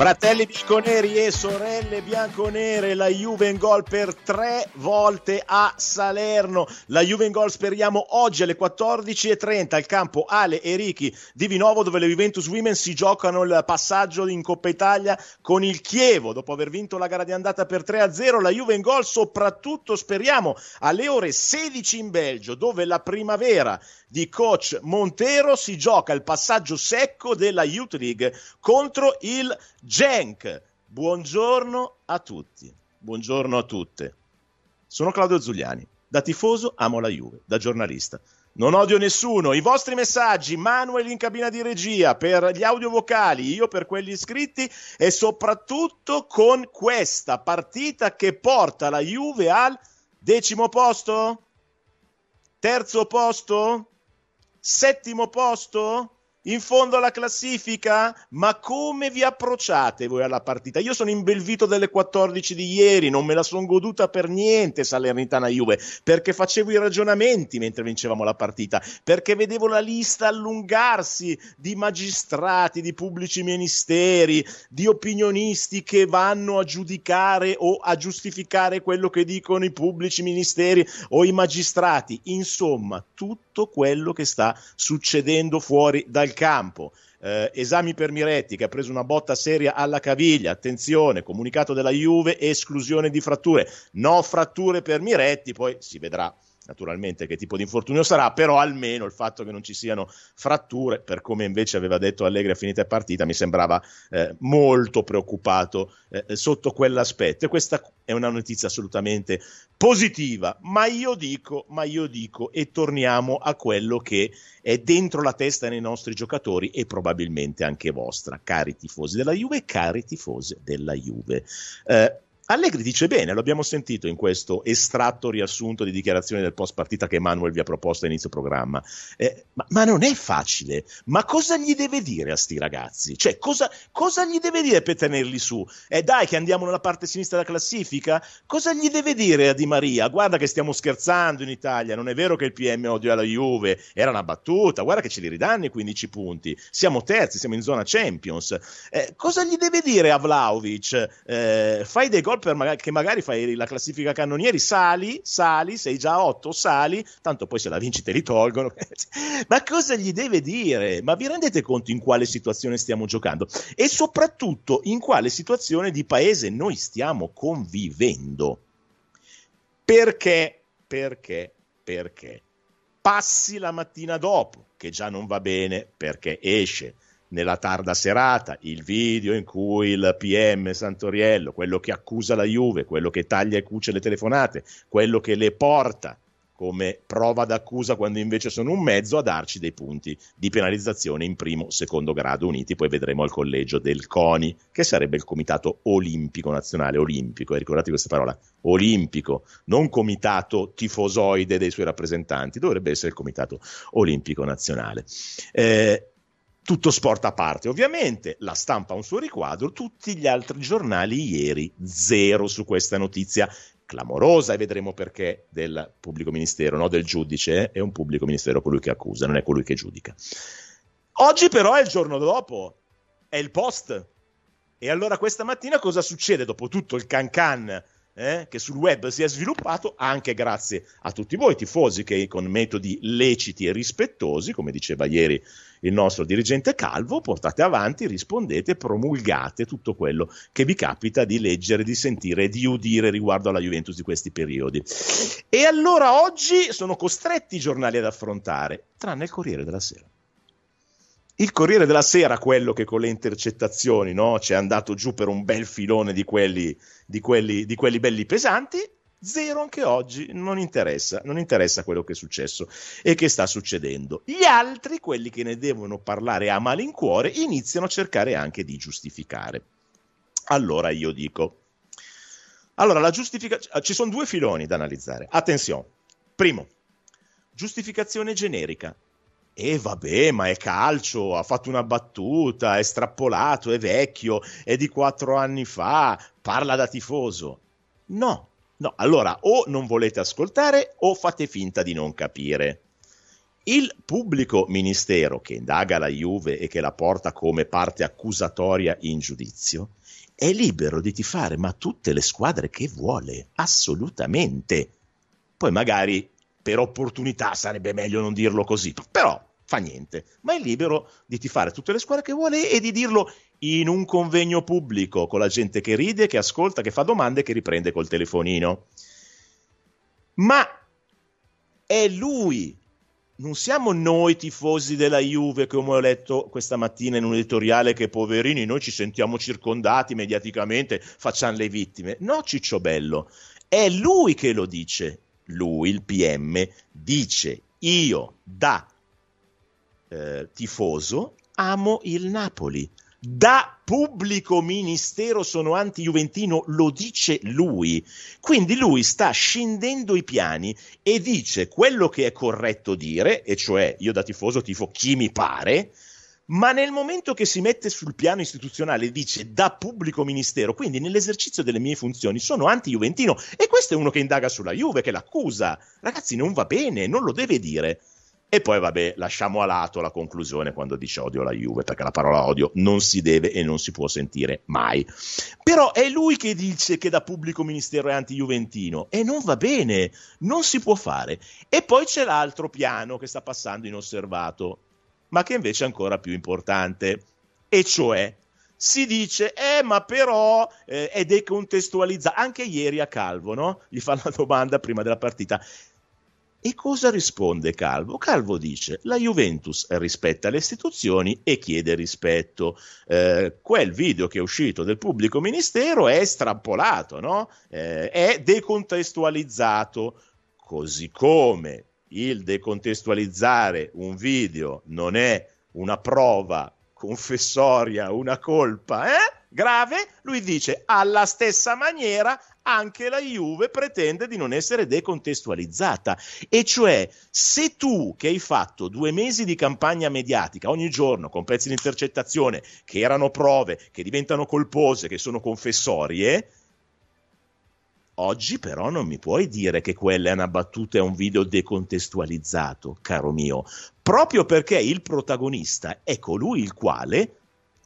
Fratelli bianconeri e sorelle bianconere, la Juve in gol per tre volte a Salerno. La Juve in gol speriamo oggi alle 14.30 al campo Ale e Ricky di Vinovo dove le Juventus Women si giocano il passaggio in Coppa Italia con il Chievo. Dopo aver vinto la gara di andata per 3-0, la Juve in gol soprattutto speriamo alle ore 16 in Belgio dove la primavera di coach Montero si gioca il passaggio secco della Youth League contro il Genk. Buongiorno a tutti, buongiorno a tutte. Sono Claudio Zuliani, da tifoso amo la Juve, da giornalista. Non odio nessuno. I vostri messaggi, Manuel in cabina di regia, per gli audio vocali, io per quelli iscritti e soprattutto con questa partita che porta la Juve al decimo posto? Terzo posto? Settimo posto? In fondo alla classifica? Ma come vi approcciate voi alla partita? Io sono imbelvito delle 14 di ieri, non me la sono goduta per niente Salernitana Juve, perché facevo i ragionamenti mentre vincevamo la partita, perché vedevo la lista allungarsi di magistrati, di pubblici ministeri, di opinionisti che vanno a giudicare o a giustificare quello che dicono i pubblici ministeri o i magistrati. Insomma, tutto quello che sta succedendo fuori dal dal campo. Eh, esami per Miretti che ha preso una botta seria alla caviglia, attenzione, comunicato della Juve, esclusione di fratture, no fratture per Miretti, poi si vedrà naturalmente che tipo di infortunio sarà, però almeno il fatto che non ci siano fratture, per come invece aveva detto Allegri a finita partita, mi sembrava eh, molto preoccupato eh, sotto quell'aspetto. E questa è una notizia assolutamente positiva, ma io dico, ma io dico, e torniamo a quello che è dentro la testa dei nostri giocatori e probabilmente anche vostra, cari tifosi della Juve, cari tifosi della Juve. Eh, Allegri dice bene, lo abbiamo sentito in questo estratto riassunto di dichiarazioni del post partita che Emanuel vi ha proposto a inizio programma. Eh, ma, ma, non è facile. Ma cosa gli deve dire a sti ragazzi? Cioè, cosa, cosa gli deve dire per tenerli su? Eh dai, che andiamo nella parte sinistra della classifica? Cosa gli deve dire a Di Maria? Guarda che stiamo scherzando in Italia, non è vero che il PM odia la Juve, era una battuta, guarda che ce li ridanno i 15 punti. Siamo terzi, siamo in zona Champions. Eh, cosa gli deve dire a Vlaovic? Eh, fai dei gol per magari, che magari fai la classifica cannonieri, sali, sali, sei già a 8, sali, tanto poi se la vinci te li tolgono. Ma cosa gli deve dire? Ma vi rendete conto in quale situazione stiamo giocando? E soprattutto in quale situazione di paese noi stiamo convivendo? Perché? Perché? Perché? Passi la mattina dopo, che già non va bene perché esce nella tarda serata il video in cui il PM Santoriello, quello che accusa la Juve, quello che taglia e cuce le telefonate, quello che le porta come prova d'accusa quando invece sono un mezzo a darci dei punti di penalizzazione in primo, secondo grado uniti, poi vedremo al collegio del CONI, che sarebbe il Comitato Olimpico Nazionale. Olimpico, e ricordate questa parola, olimpico, non comitato tifosoide dei suoi rappresentanti, dovrebbe essere il Comitato Olimpico Nazionale. Eh, tutto sport a parte, ovviamente, la stampa ha un suo riquadro, tutti gli altri giornali ieri zero su questa notizia clamorosa e vedremo perché del pubblico ministero, no? del giudice, eh? è un pubblico ministero colui che accusa, non è colui che giudica. Oggi però è il giorno dopo, è il post. E allora questa mattina cosa succede dopo tutto il can can eh, che sul web si è sviluppato anche grazie a tutti voi tifosi che con metodi leciti e rispettosi, come diceva ieri il nostro dirigente Calvo, portate avanti, rispondete, promulgate tutto quello che vi capita di leggere, di sentire e di udire riguardo alla Juventus di questi periodi. E allora oggi sono costretti i giornali ad affrontare, tranne il Corriere della Sera. Il Corriere della Sera, quello che con le intercettazioni no, ci è andato giù per un bel filone di quelli, di quelli, di quelli belli pesanti, zero anche oggi, non interessa, non interessa quello che è successo e che sta succedendo. Gli altri, quelli che ne devono parlare a malincuore, iniziano a cercare anche di giustificare. Allora io dico, allora la giustificazione, ci sono due filoni da analizzare. Attenzione, primo, giustificazione generica. E vabbè, ma è calcio, ha fatto una battuta, è strappolato, è vecchio, è di quattro anni fa, parla da tifoso. No, no, allora o non volete ascoltare o fate finta di non capire. Il pubblico ministero che indaga la Juve e che la porta come parte accusatoria in giudizio è libero di tifare ma tutte le squadre che vuole, assolutamente. Poi magari per opportunità sarebbe meglio non dirlo così, però fa niente, ma è libero di tifare tutte le squadre che vuole e di dirlo in un convegno pubblico con la gente che ride, che ascolta, che fa domande, che riprende col telefonino. Ma è lui non siamo noi tifosi della Juve, come ho letto questa mattina in un editoriale, che poverini, noi ci sentiamo circondati mediaticamente, facciamo le vittime. No, Ciccio Bello, è lui che lo dice. Lui, il PM, dice io da eh, tifoso amo il Napoli da pubblico ministero sono anti-juventino, lo dice lui. Quindi lui sta scendendo i piani e dice quello che è corretto dire, e cioè io da tifoso tifo chi mi pare, ma nel momento che si mette sul piano istituzionale dice da pubblico ministero, quindi nell'esercizio delle mie funzioni sono anti-juventino e questo è uno che indaga sulla Juve, che l'accusa. Ragazzi, non va bene, non lo deve dire. E poi, vabbè, lasciamo a lato la conclusione quando dice odio la Juve, perché la parola odio non si deve e non si può sentire mai. Però è lui che dice che da pubblico ministero è anti-juventino e non va bene, non si può fare. E poi c'è l'altro piano che sta passando inosservato, ma che invece è ancora più importante, e cioè si dice, eh, ma però eh, è decontestualizzato. Anche ieri a Calvo, no? Gli fa la domanda prima della partita. E cosa risponde Calvo? Calvo dice la Juventus rispetta le istituzioni e chiede rispetto. Eh, quel video che è uscito del pubblico ministero è strappolato, no? eh, è decontestualizzato, così come il decontestualizzare un video non è una prova confessoria, una colpa, eh? Grave, lui dice alla stessa maniera anche la Juve pretende di non essere decontestualizzata. E cioè, se tu che hai fatto due mesi di campagna mediatica ogni giorno con pezzi di intercettazione che erano prove, che diventano colpose, che sono confessorie, Oggi però non mi puoi dire che quella è una battuta e un video decontestualizzato, caro mio, proprio perché il protagonista è colui il quale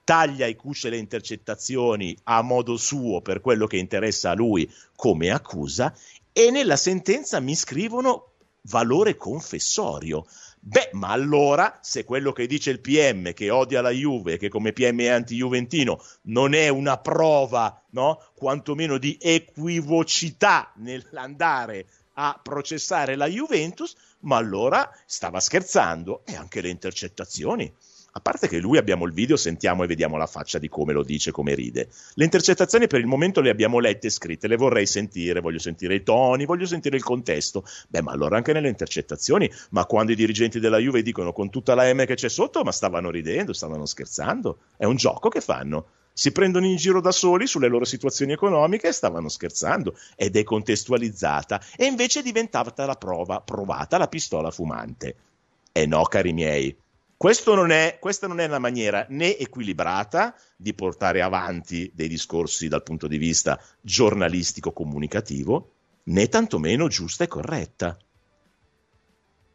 taglia e cuce le intercettazioni a modo suo per quello che interessa a lui come accusa e nella sentenza mi scrivono valore confessorio. Beh, ma allora, se quello che dice il PM che odia la Juve, che come PM è anti-juventino, non è una prova, no? Quantomeno di equivocità nell'andare a processare la Juventus, ma allora stava scherzando e anche le intercettazioni a parte che lui abbiamo il video, sentiamo e vediamo la faccia di come lo dice, come ride. Le intercettazioni per il momento le abbiamo lette e scritte, le vorrei sentire, voglio sentire i toni, voglio sentire il contesto. Beh, ma allora anche nelle intercettazioni, ma quando i dirigenti della Juve dicono con tutta la M che c'è sotto, ma stavano ridendo, stavano scherzando, è un gioco che fanno. Si prendono in giro da soli sulle loro situazioni economiche e stavano scherzando ed è contestualizzata e invece è diventata la prova provata la pistola fumante. E no, cari miei, non è, questa non è una maniera né equilibrata di portare avanti dei discorsi dal punto di vista giornalistico-comunicativo, né tantomeno giusta e corretta.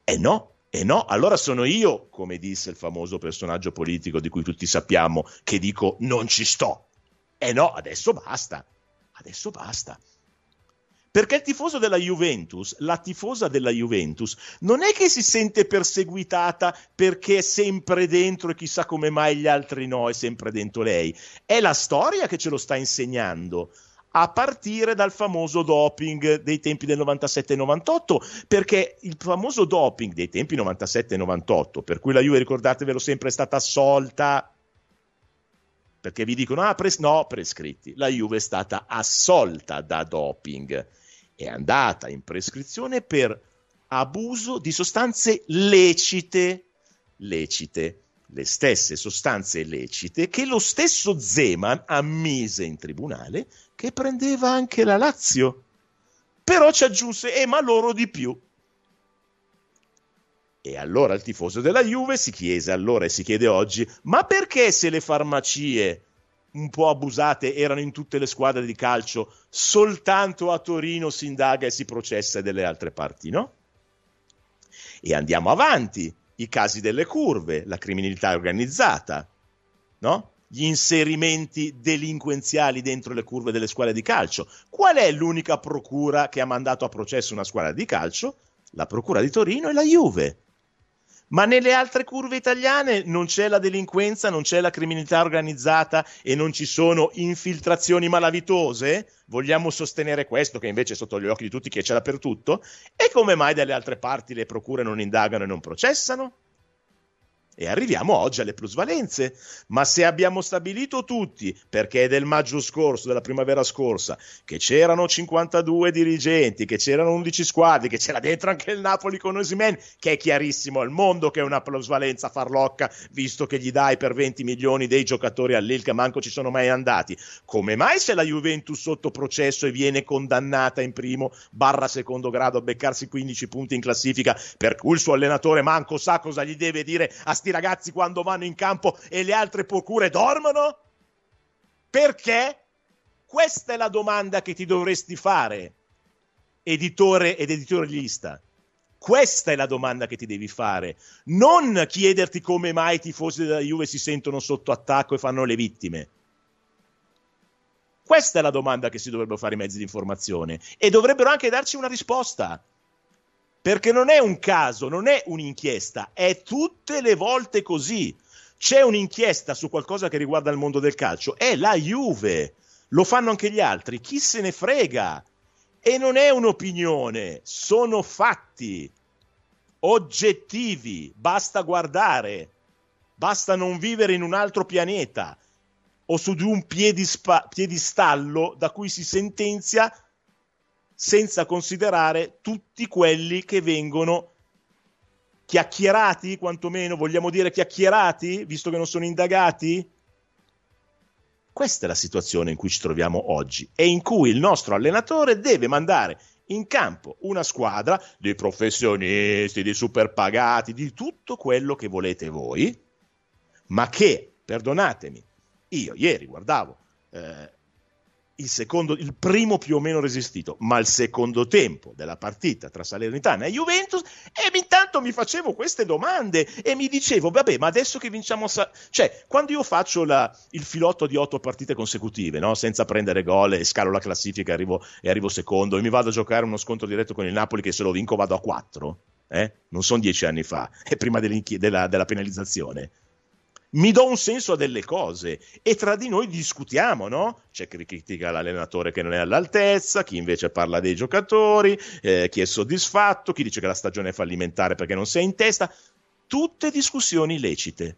E no, e no, allora sono io, come disse il famoso personaggio politico di cui tutti sappiamo, che dico non ci sto. E no, adesso basta, adesso basta. Perché il tifoso della Juventus, la tifosa della Juventus, non è che si sente perseguitata perché è sempre dentro e chissà come mai gli altri no, è sempre dentro lei. È la storia che ce lo sta insegnando a partire dal famoso doping dei tempi del 97-98, perché il famoso doping dei tempi 97-98, per cui la Juve, ricordatevelo sempre, è stata assolta, perché vi dicono, ah, pres- no, prescritti, la Juve è stata assolta da doping è andata in prescrizione per abuso di sostanze lecite, lecite, le stesse sostanze lecite che lo stesso Zeman ammise in tribunale che prendeva anche la Lazio. Però ci aggiunse, eh, ma loro di più. E allora il tifoso della Juve si chiese allora e si chiede oggi, ma perché se le farmacie un po' abusate erano in tutte le squadre di calcio, soltanto a Torino si indaga e si processa delle altre parti, no? E andiamo avanti, i casi delle curve, la criminalità organizzata, no? Gli inserimenti delinquenziali dentro le curve delle squadre di calcio. Qual è l'unica procura che ha mandato a processo una squadra di calcio? La procura di Torino e la Juve ma nelle altre curve italiane non c'è la delinquenza, non c'è la criminalità organizzata e non ci sono infiltrazioni malavitose? Vogliamo sostenere questo, che invece è sotto gli occhi di tutti che c'è dappertutto? E come mai dalle altre parti le procure non indagano e non processano? E arriviamo oggi alle plusvalenze. Ma se abbiamo stabilito tutti, perché è del maggio scorso, della primavera scorsa, che c'erano 52 dirigenti, che c'erano 11 squadre, che c'era dentro anche il Napoli con Osimen, che è chiarissimo al mondo che è una plusvalenza farlocca, visto che gli dai per 20 milioni dei giocatori all'Il che manco ci sono mai andati. Come mai se la Juventus sotto processo e viene condannata in primo barra secondo grado a beccarsi 15 punti in classifica, per cui il suo allenatore manco sa cosa gli deve dire a sti ragazzi quando vanno in campo e le altre procure dormono? Perché? Questa è la domanda che ti dovresti fare, editore ed editorialista. Questa è la domanda che ti devi fare. Non chiederti come mai i tifosi della Juve si sentono sotto attacco e fanno le vittime. Questa è la domanda che si dovrebbero fare i mezzi di informazione e dovrebbero anche darci una risposta. Perché non è un caso, non è un'inchiesta, è tutte le volte così. C'è un'inchiesta su qualcosa che riguarda il mondo del calcio, è la Juve. Lo fanno anche gli altri, chi se ne frega? E non è un'opinione, sono fatti oggettivi, basta guardare, basta non vivere in un altro pianeta o su di un piedispa- piedistallo da cui si sentenzia senza considerare tutti quelli che vengono chiacchierati, quantomeno vogliamo dire chiacchierati, visto che non sono indagati? Questa è la situazione in cui ci troviamo oggi e in cui il nostro allenatore deve mandare in campo una squadra di professionisti, di superpagati, di tutto quello che volete voi, ma che, perdonatemi, io ieri guardavo eh, il, secondo, il primo più o meno resistito, ma il secondo tempo della partita tra Salernitana e Juventus, e intanto mi facevo queste domande e mi dicevo, vabbè, ma adesso che vinciamo, Sa- cioè, quando io faccio la, il filotto di otto partite consecutive, no? senza prendere gol e scalo la classifica arrivo, e arrivo secondo, e mi vado a giocare uno scontro diretto con il Napoli che se lo vinco vado a quattro, eh? non sono dieci anni fa, è prima della, della penalizzazione mi do un senso a delle cose e tra di noi discutiamo, no? C'è chi critica l'allenatore che non è all'altezza, chi invece parla dei giocatori, eh, chi è soddisfatto, chi dice che la stagione è fallimentare perché non sei in testa. Tutte discussioni lecite.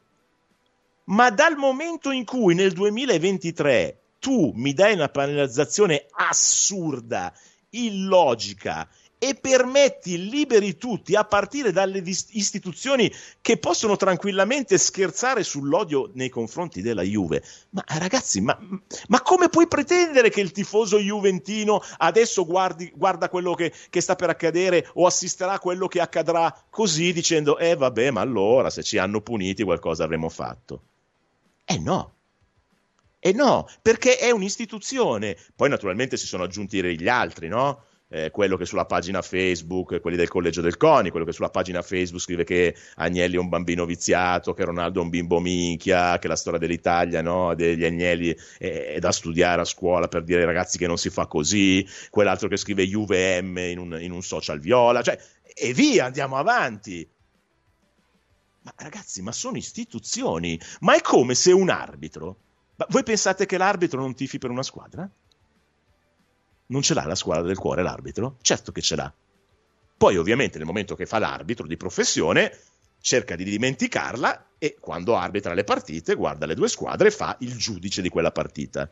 Ma dal momento in cui nel 2023 tu mi dai una penalizzazione assurda, illogica e permetti liberi tutti a partire dalle istituzioni che possono tranquillamente scherzare sull'odio nei confronti della Juve. Ma ragazzi, ma, ma come puoi pretendere che il tifoso juventino adesso guardi, guarda quello che, che, sta per accadere o assisterà a quello che accadrà così dicendo, eh vabbè, ma allora se ci hanno puniti qualcosa avremo fatto? Eh no. Eh no, perché è un'istituzione. Poi naturalmente si sono aggiunti gli altri, no? Eh, quello che sulla pagina Facebook, quelli del collegio del CONI, quello che sulla pagina Facebook scrive che Agnelli è un bambino viziato, che Ronaldo è un bimbo minchia, che la storia dell'Italia, no, degli Agnelli è, è, da studiare a scuola per dire ai ragazzi che non si fa così, quell'altro che scrive UVM in un, in un social viola, cioè, e via, andiamo avanti. Ma ragazzi, ma sono istituzioni, ma è come se un arbitro... Ma voi pensate che l'arbitro non tifi per una squadra? Non ce l'ha la squadra del cuore l'arbitro? Certo che ce l'ha. Poi ovviamente nel momento che fa l'arbitro di professione cerca di dimenticarla e quando arbitra le partite guarda le due squadre e fa il giudice di quella partita.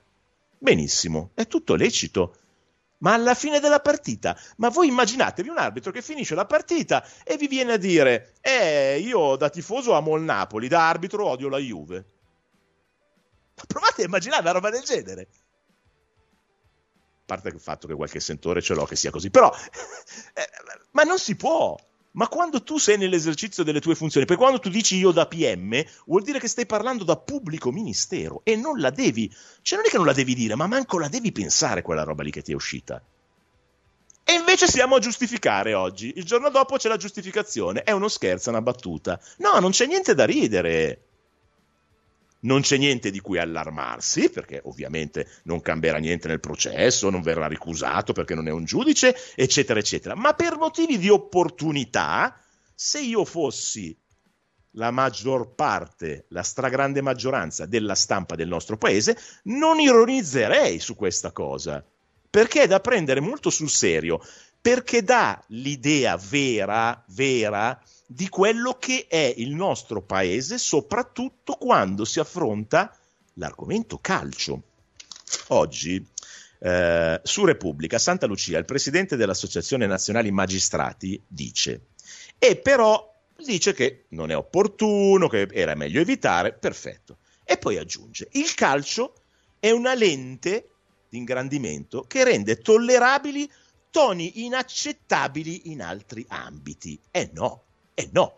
Benissimo, è tutto lecito. Ma alla fine della partita, ma voi immaginatevi un arbitro che finisce la partita e vi viene a dire: Eh, io da tifoso amo il Napoli, da arbitro odio la Juve. Provate a immaginare una roba del genere parte il fatto che qualche sentore ce l'ho che sia così, però, eh, ma non si può, ma quando tu sei nell'esercizio delle tue funzioni, perché quando tu dici io da PM, vuol dire che stai parlando da pubblico ministero e non la devi, cioè non è che non la devi dire, ma manco la devi pensare quella roba lì che ti è uscita. E invece siamo a giustificare oggi. Il giorno dopo c'è la giustificazione. È uno scherzo, una battuta. No, non c'è niente da ridere. Non c'è niente di cui allarmarsi, perché ovviamente non cambierà niente nel processo, non verrà ricusato perché non è un giudice, eccetera, eccetera. Ma per motivi di opportunità, se io fossi la maggior parte, la stragrande maggioranza della stampa del nostro paese, non ironizzerei su questa cosa perché è da prendere molto sul serio, perché dà l'idea vera, vera, di quello che è il nostro paese, soprattutto quando si affronta l'argomento calcio. Oggi eh, su Repubblica Santa Lucia, il presidente dell'Associazione Nazionali Magistrati dice, e però dice che non è opportuno, che era meglio evitare, perfetto. E poi aggiunge, il calcio è una lente di ingrandimento che rende tollerabili toni inaccettabili in altri ambiti. E eh no, e eh no.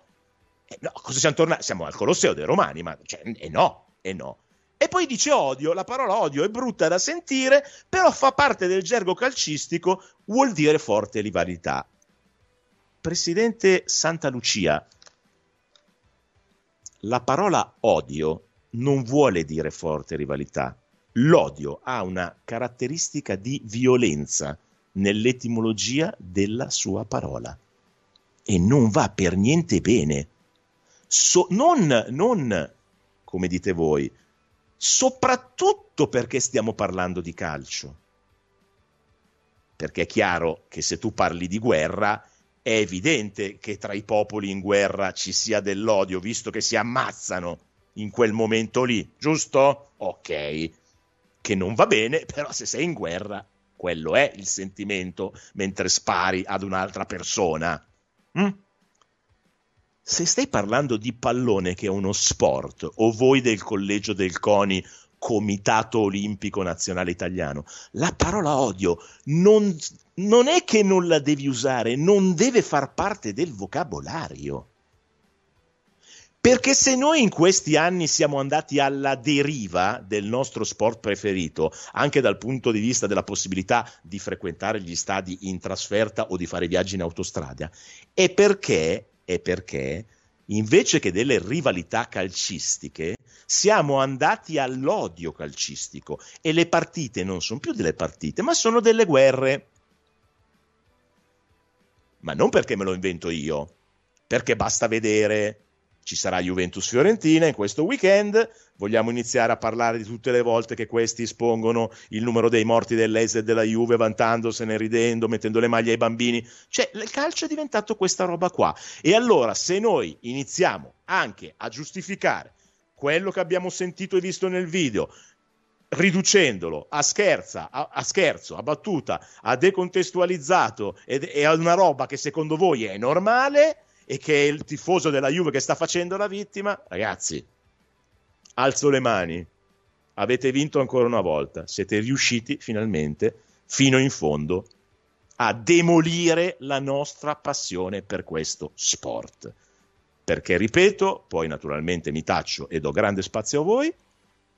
Eh no, cosa siamo tornati? Siamo al Colosseo dei Romani, ma cioè, e eh no, e no. E poi dice odio, la parola odio è brutta da sentire, però fa parte del gergo calcistico, vuol dire forte rivalità. Presidente Santa Lucia, la parola odio non vuole dire forte rivalità, L'odio ha una caratteristica di violenza nell'etimologia della sua parola e non va per niente bene. So, non, non, come dite voi, soprattutto perché stiamo parlando di calcio. Perché è chiaro che se tu parli di guerra, è evidente che tra i popoli in guerra ci sia dell'odio, visto che si ammazzano in quel momento lì, giusto? Ok che non va bene, però se sei in guerra, quello è il sentimento mentre spari ad un'altra persona. Mm? Se stai parlando di pallone, che è uno sport, o voi del collegio del CONI, Comitato Olimpico Nazionale Italiano, la parola odio non, non è che non la devi usare, non deve far parte del vocabolario. Perché se noi in questi anni siamo andati alla deriva del nostro sport preferito, anche dal punto di vista della possibilità di frequentare gli stadi in trasferta o di fare viaggi in autostrada, è perché, è perché invece che delle rivalità calcistiche, siamo andati all'odio calcistico e le partite non sono più delle partite, ma sono delle guerre. Ma non perché me lo invento io, perché basta vedere ci sarà Juventus-Fiorentina in questo weekend. Vogliamo iniziare a parlare di tutte le volte che questi espongono il numero dei morti dell'ES e della Juve, vantandosene, ridendo, mettendo le maglie ai bambini. Cioè, il calcio è diventato questa roba qua. E allora, se noi iniziamo anche a giustificare quello che abbiamo sentito e visto nel video, riducendolo a, scherza, a, a, scherzo, a battuta, a decontestualizzato e, e a una roba che secondo voi è normale e che è il tifoso della Juve che sta facendo la vittima, ragazzi, alzo le mani. Avete vinto ancora una volta. Siete riusciti finalmente, fino in fondo, a demolire la nostra passione per questo sport. Perché, ripeto, poi naturalmente mi taccio e do grande spazio a voi.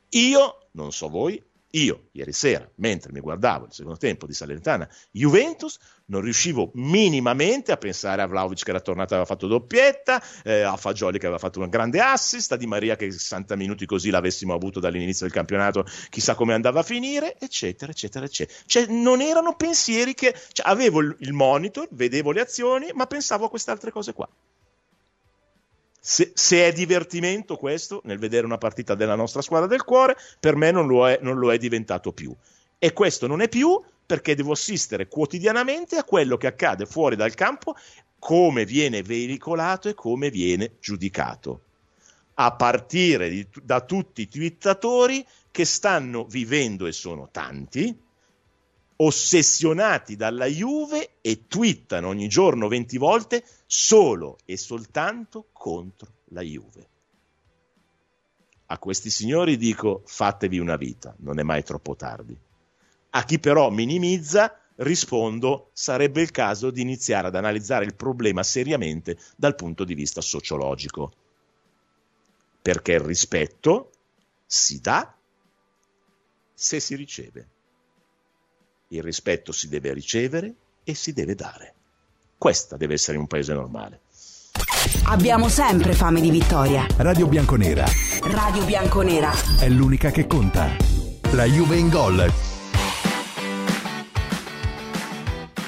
Io, non so voi, io, ieri sera, mentre mi guardavo il secondo tempo di Salernitana Juventus, non riuscivo minimamente a pensare a Vlaovic che era tornato e aveva fatto doppietta, eh, a Fagioli che aveva fatto un grande assist, a Di Maria che 60 minuti così l'avessimo avuto dall'inizio del campionato, chissà come andava a finire, eccetera, eccetera, eccetera. Cioè, non erano pensieri che... Cioè, avevo il, monitor, vedevo le azioni, ma pensavo a queste altre cose qua. Se, se, è divertimento questo, nel vedere una partita della nostra squadra del cuore, per me non lo, è, non lo è diventato più. E questo non è più perché devo assistere quotidianamente a quello che accade fuori dal campo, come viene veicolato e come viene giudicato. A partire di, da tutti i twittatori che stanno vivendo, e sono tanti, ossessionati dalla Juve e twittano ogni giorno 20 volte solo e soltanto contro la Juve. A questi signori dico fatevi una vita, non è mai troppo tardi. A chi però minimizza rispondo, sarebbe il caso di iniziare ad analizzare il problema seriamente dal punto di vista sociologico. Perché il rispetto si dà se si riceve. Il rispetto si deve ricevere e si deve dare. Questa deve essere un paese normale. Abbiamo sempre fame di vittoria. Radio Bianconera. Radio Bianconera. È l'unica che conta. La Juve in gol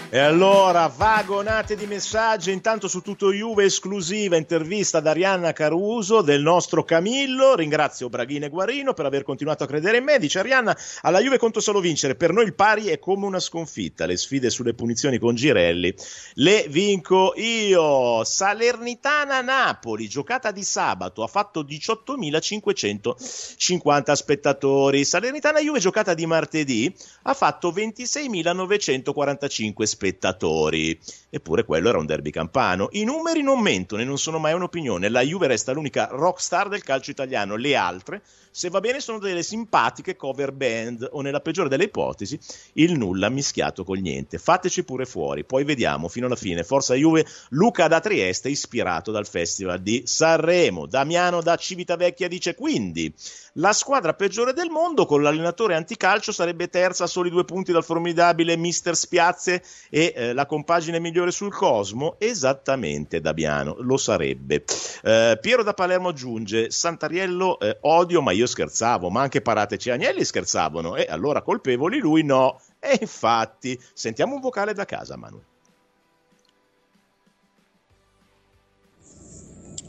E allora, vagonate di messaggi, intanto su tutto Juve esclusiva intervista ad Arianna Caruso del nostro Camillo, ringrazio Braghine Guarino per aver continuato a credere in me, dice Arianna, alla Juve conto solo vincere, per noi il pari è come una sconfitta, le sfide sulle punizioni con Girelli le vinco io, Salernitana-Napoli, giocata di sabato, ha fatto 18.550 spettatori, Salernitana-Juve giocata di martedì, ha fatto 26.945 spettatori, spettatori. Eppure quello era un derby campano. I numeri non mentono e non sono mai un'opinione. La Juve resta l'unica rockstar del calcio italiano. Le altre, se va bene, sono delle simpatiche cover band o nella peggiore delle ipotesi, il nulla mischiato col niente. Fateci pure fuori, poi vediamo fino alla fine. Forza Juve, Luca da Trieste, ispirato dal Festival di Sanremo. Damiano da Civitavecchia dice quindi la squadra peggiore del mondo con l'allenatore anticalcio sarebbe terza a soli due punti dal formidabile Mister Spiazze e eh, la compagine migliore sul Cosmo? Esattamente, Dabiano, lo sarebbe. Eh, Piero da Palermo aggiunge: Santariello eh, odio, ma io scherzavo, ma anche Parateci e Agnelli scherzavano, e allora colpevoli lui no. E infatti, sentiamo un vocale da casa, Manuel.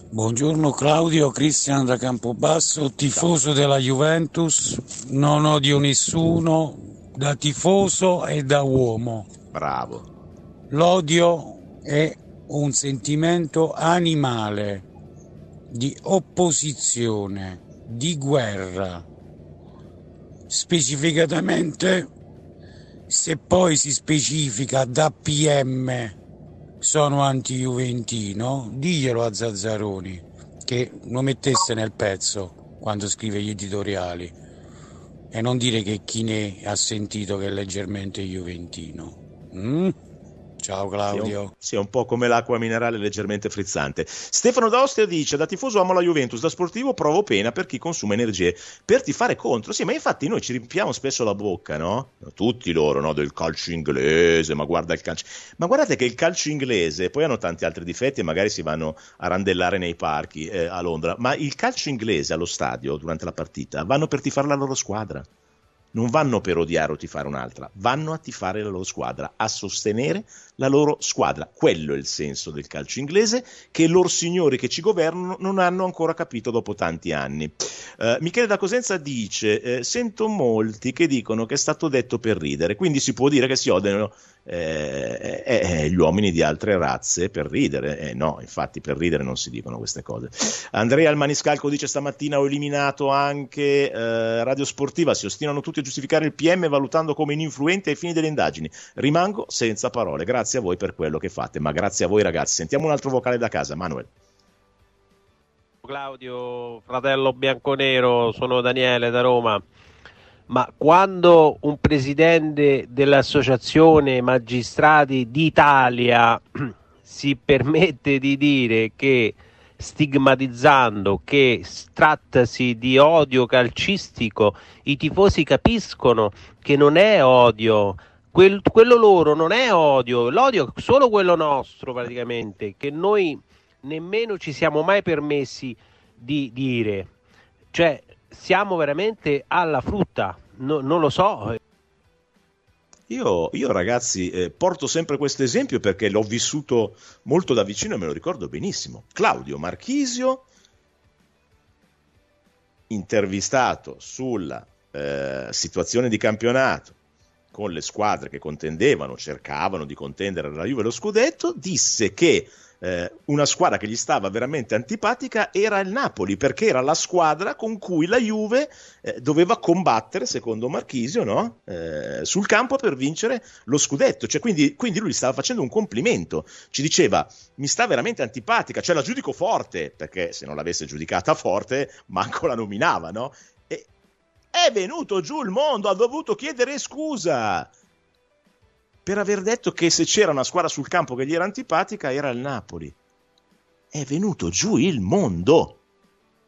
Buongiorno Claudio, Cristian da Campobasso, tifoso della Juventus, non odio nessuno, da tifoso e da uomo. Bravo. L'odio è un sentimento animale di opposizione, di guerra. Specificatamente, se poi si specifica da PM sono anti-juventino, diglielo a Zazzaroni che lo mettesse nel pezzo quando scrive gli editoriali e non dire che chi ne ha sentito che è leggermente juventino. Mm? Ciao Claudio. Un, sia un, po' come l'acqua minerale leggermente frizzante. Stefano D'Ostia dice: Da tifoso amo la Juventus, da sportivo provo pena per chi consuma energie per tifare contro. Sì, ma infatti noi ci riempiamo spesso la bocca, no? Tutti loro, no? Del calcio inglese, ma guarda il calcio. Ma guardate che il calcio inglese, poi hanno tanti altri difetti e magari si vanno a randellare nei parchi eh, a Londra. Ma il calcio inglese allo stadio durante la partita vanno per tifare la loro squadra non vanno per odiare o tifare un'altra, vanno a tifare la loro squadra, a sostenere la loro squadra. Quello è il senso del calcio inglese che loro signori che ci governano non hanno ancora capito dopo tanti anni. Uh, Michele da Cosenza dice: eh, Sento molti che dicono che è stato detto per ridere, quindi si può dire che si odiano eh, eh, eh, gli uomini di altre razze per ridere. Eh, no, infatti, per ridere non si dicono queste cose. Andrea al Maniscalco dice: Stamattina ho eliminato anche eh, Radio Sportiva. Si ostinano tutti giustificare il PM valutando come ininfluente ai fini delle indagini. Rimango senza parole. Grazie a voi per quello che fate, ma grazie a voi, ragazzi. Sentiamo un altro vocale da casa, Manuel. Claudio, fratello bianconero, sono Daniele da Roma ma quando un presidente dell'Associazione Magistrati d'Italia si permette di dire che stigmatizzando che trattasi di odio calcistico, i tifosi capiscono che non è odio, Quel, quello loro non è odio, l'odio è solo quello nostro praticamente, che noi nemmeno ci siamo mai permessi di dire. Cioè, siamo veramente alla frutta, no, non lo so. Io, io ragazzi eh, porto sempre questo esempio perché l'ho vissuto molto da vicino e me lo ricordo benissimo. Claudio Marchisio, intervistato sulla eh, situazione di campionato con le squadre che contendevano, cercavano di contendere la Juve lo scudetto, disse che eh, una squadra che gli stava veramente antipatica era il Napoli, perché era la squadra con cui la Juve eh, doveva combattere, secondo Marchisio, no? eh, sul campo per vincere lo scudetto. Cioè, quindi, quindi, lui stava facendo un complimento, ci diceva mi sta veramente antipatica, cioè la giudico forte, perché se non l'avesse giudicata forte, manco la nominava, no? E è venuto giù il mondo, ha dovuto chiedere scusa per aver detto che se c'era una squadra sul campo che gli era antipatica era il Napoli. È venuto giù il mondo.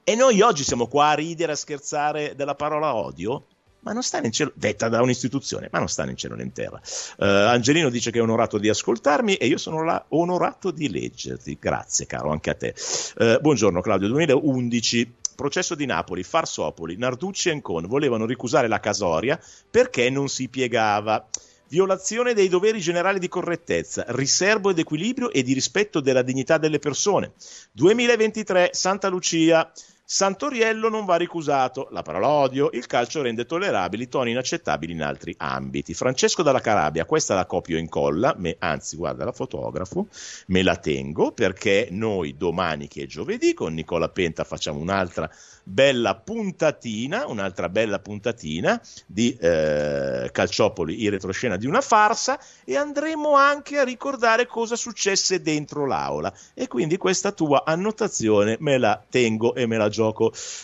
E noi oggi siamo qua a ridere, a scherzare della parola odio? ma non sta in cielo, detta da un'istituzione, ma non sta in cielo né in terra. Uh, Angelino dice che è onorato di ascoltarmi e io sono là, onorato di leggerti. Grazie, caro, anche a te. Uh, buongiorno, Claudio. 2011. Processo di Napoli, Farsopoli, Narducci e Ancon volevano ricusare la Casoria perché non si piegava. Violazione dei doveri generali di correttezza, riservo ed equilibrio e di rispetto della dignità delle persone. 2023, Santa Lucia. Santoriello non va ricusato, la parola odio, il calcio rende tollerabili toni inaccettabili in altri ambiti. Francesco dalla Calabria, questa la copio e incolla, me, anzi guarda la fotografo, me la tengo perché noi domani che è giovedì con Nicola Penta facciamo un'altra bella puntatina, un'altra bella puntatina di eh, Calciopoli in retroscena di una farsa e andremo anche a ricordare cosa successe dentro l'aula. E quindi questa tua annotazione me la tengo e me la gioco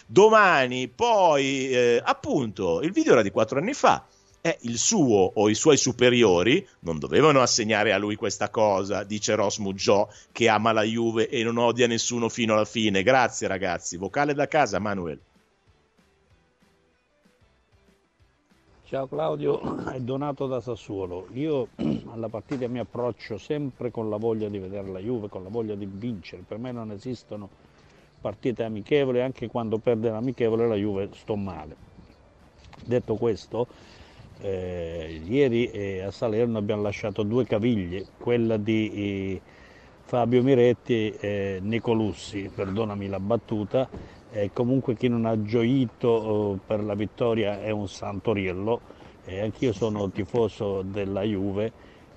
domani. Poi eh, appunto il video era di quattro anni fa eh, il suo o i suoi superiori non dovevano assegnare a lui questa cosa, dice Ross Muggio che ama la Juve e non odia nessuno fino alla fine. Grazie ragazzi, vocale da casa Manuel. Ciao Claudio, è Donato da Sassuolo. Io alla partita mi approccio sempre con la voglia di vedere la Juve, con la voglia di vincere. Per me non esistono partite amichevoli, anche quando perde l'amichevole la Juve sto male. Detto questo, eh, ieri eh, a Salerno abbiamo lasciato due caviglie, quella di eh, Fabio Miretti e Nicolussi, perdonami la battuta, comunque chi non ha gioito oh, per la vittoria è un santoriello, anch'io sono tifoso della Juve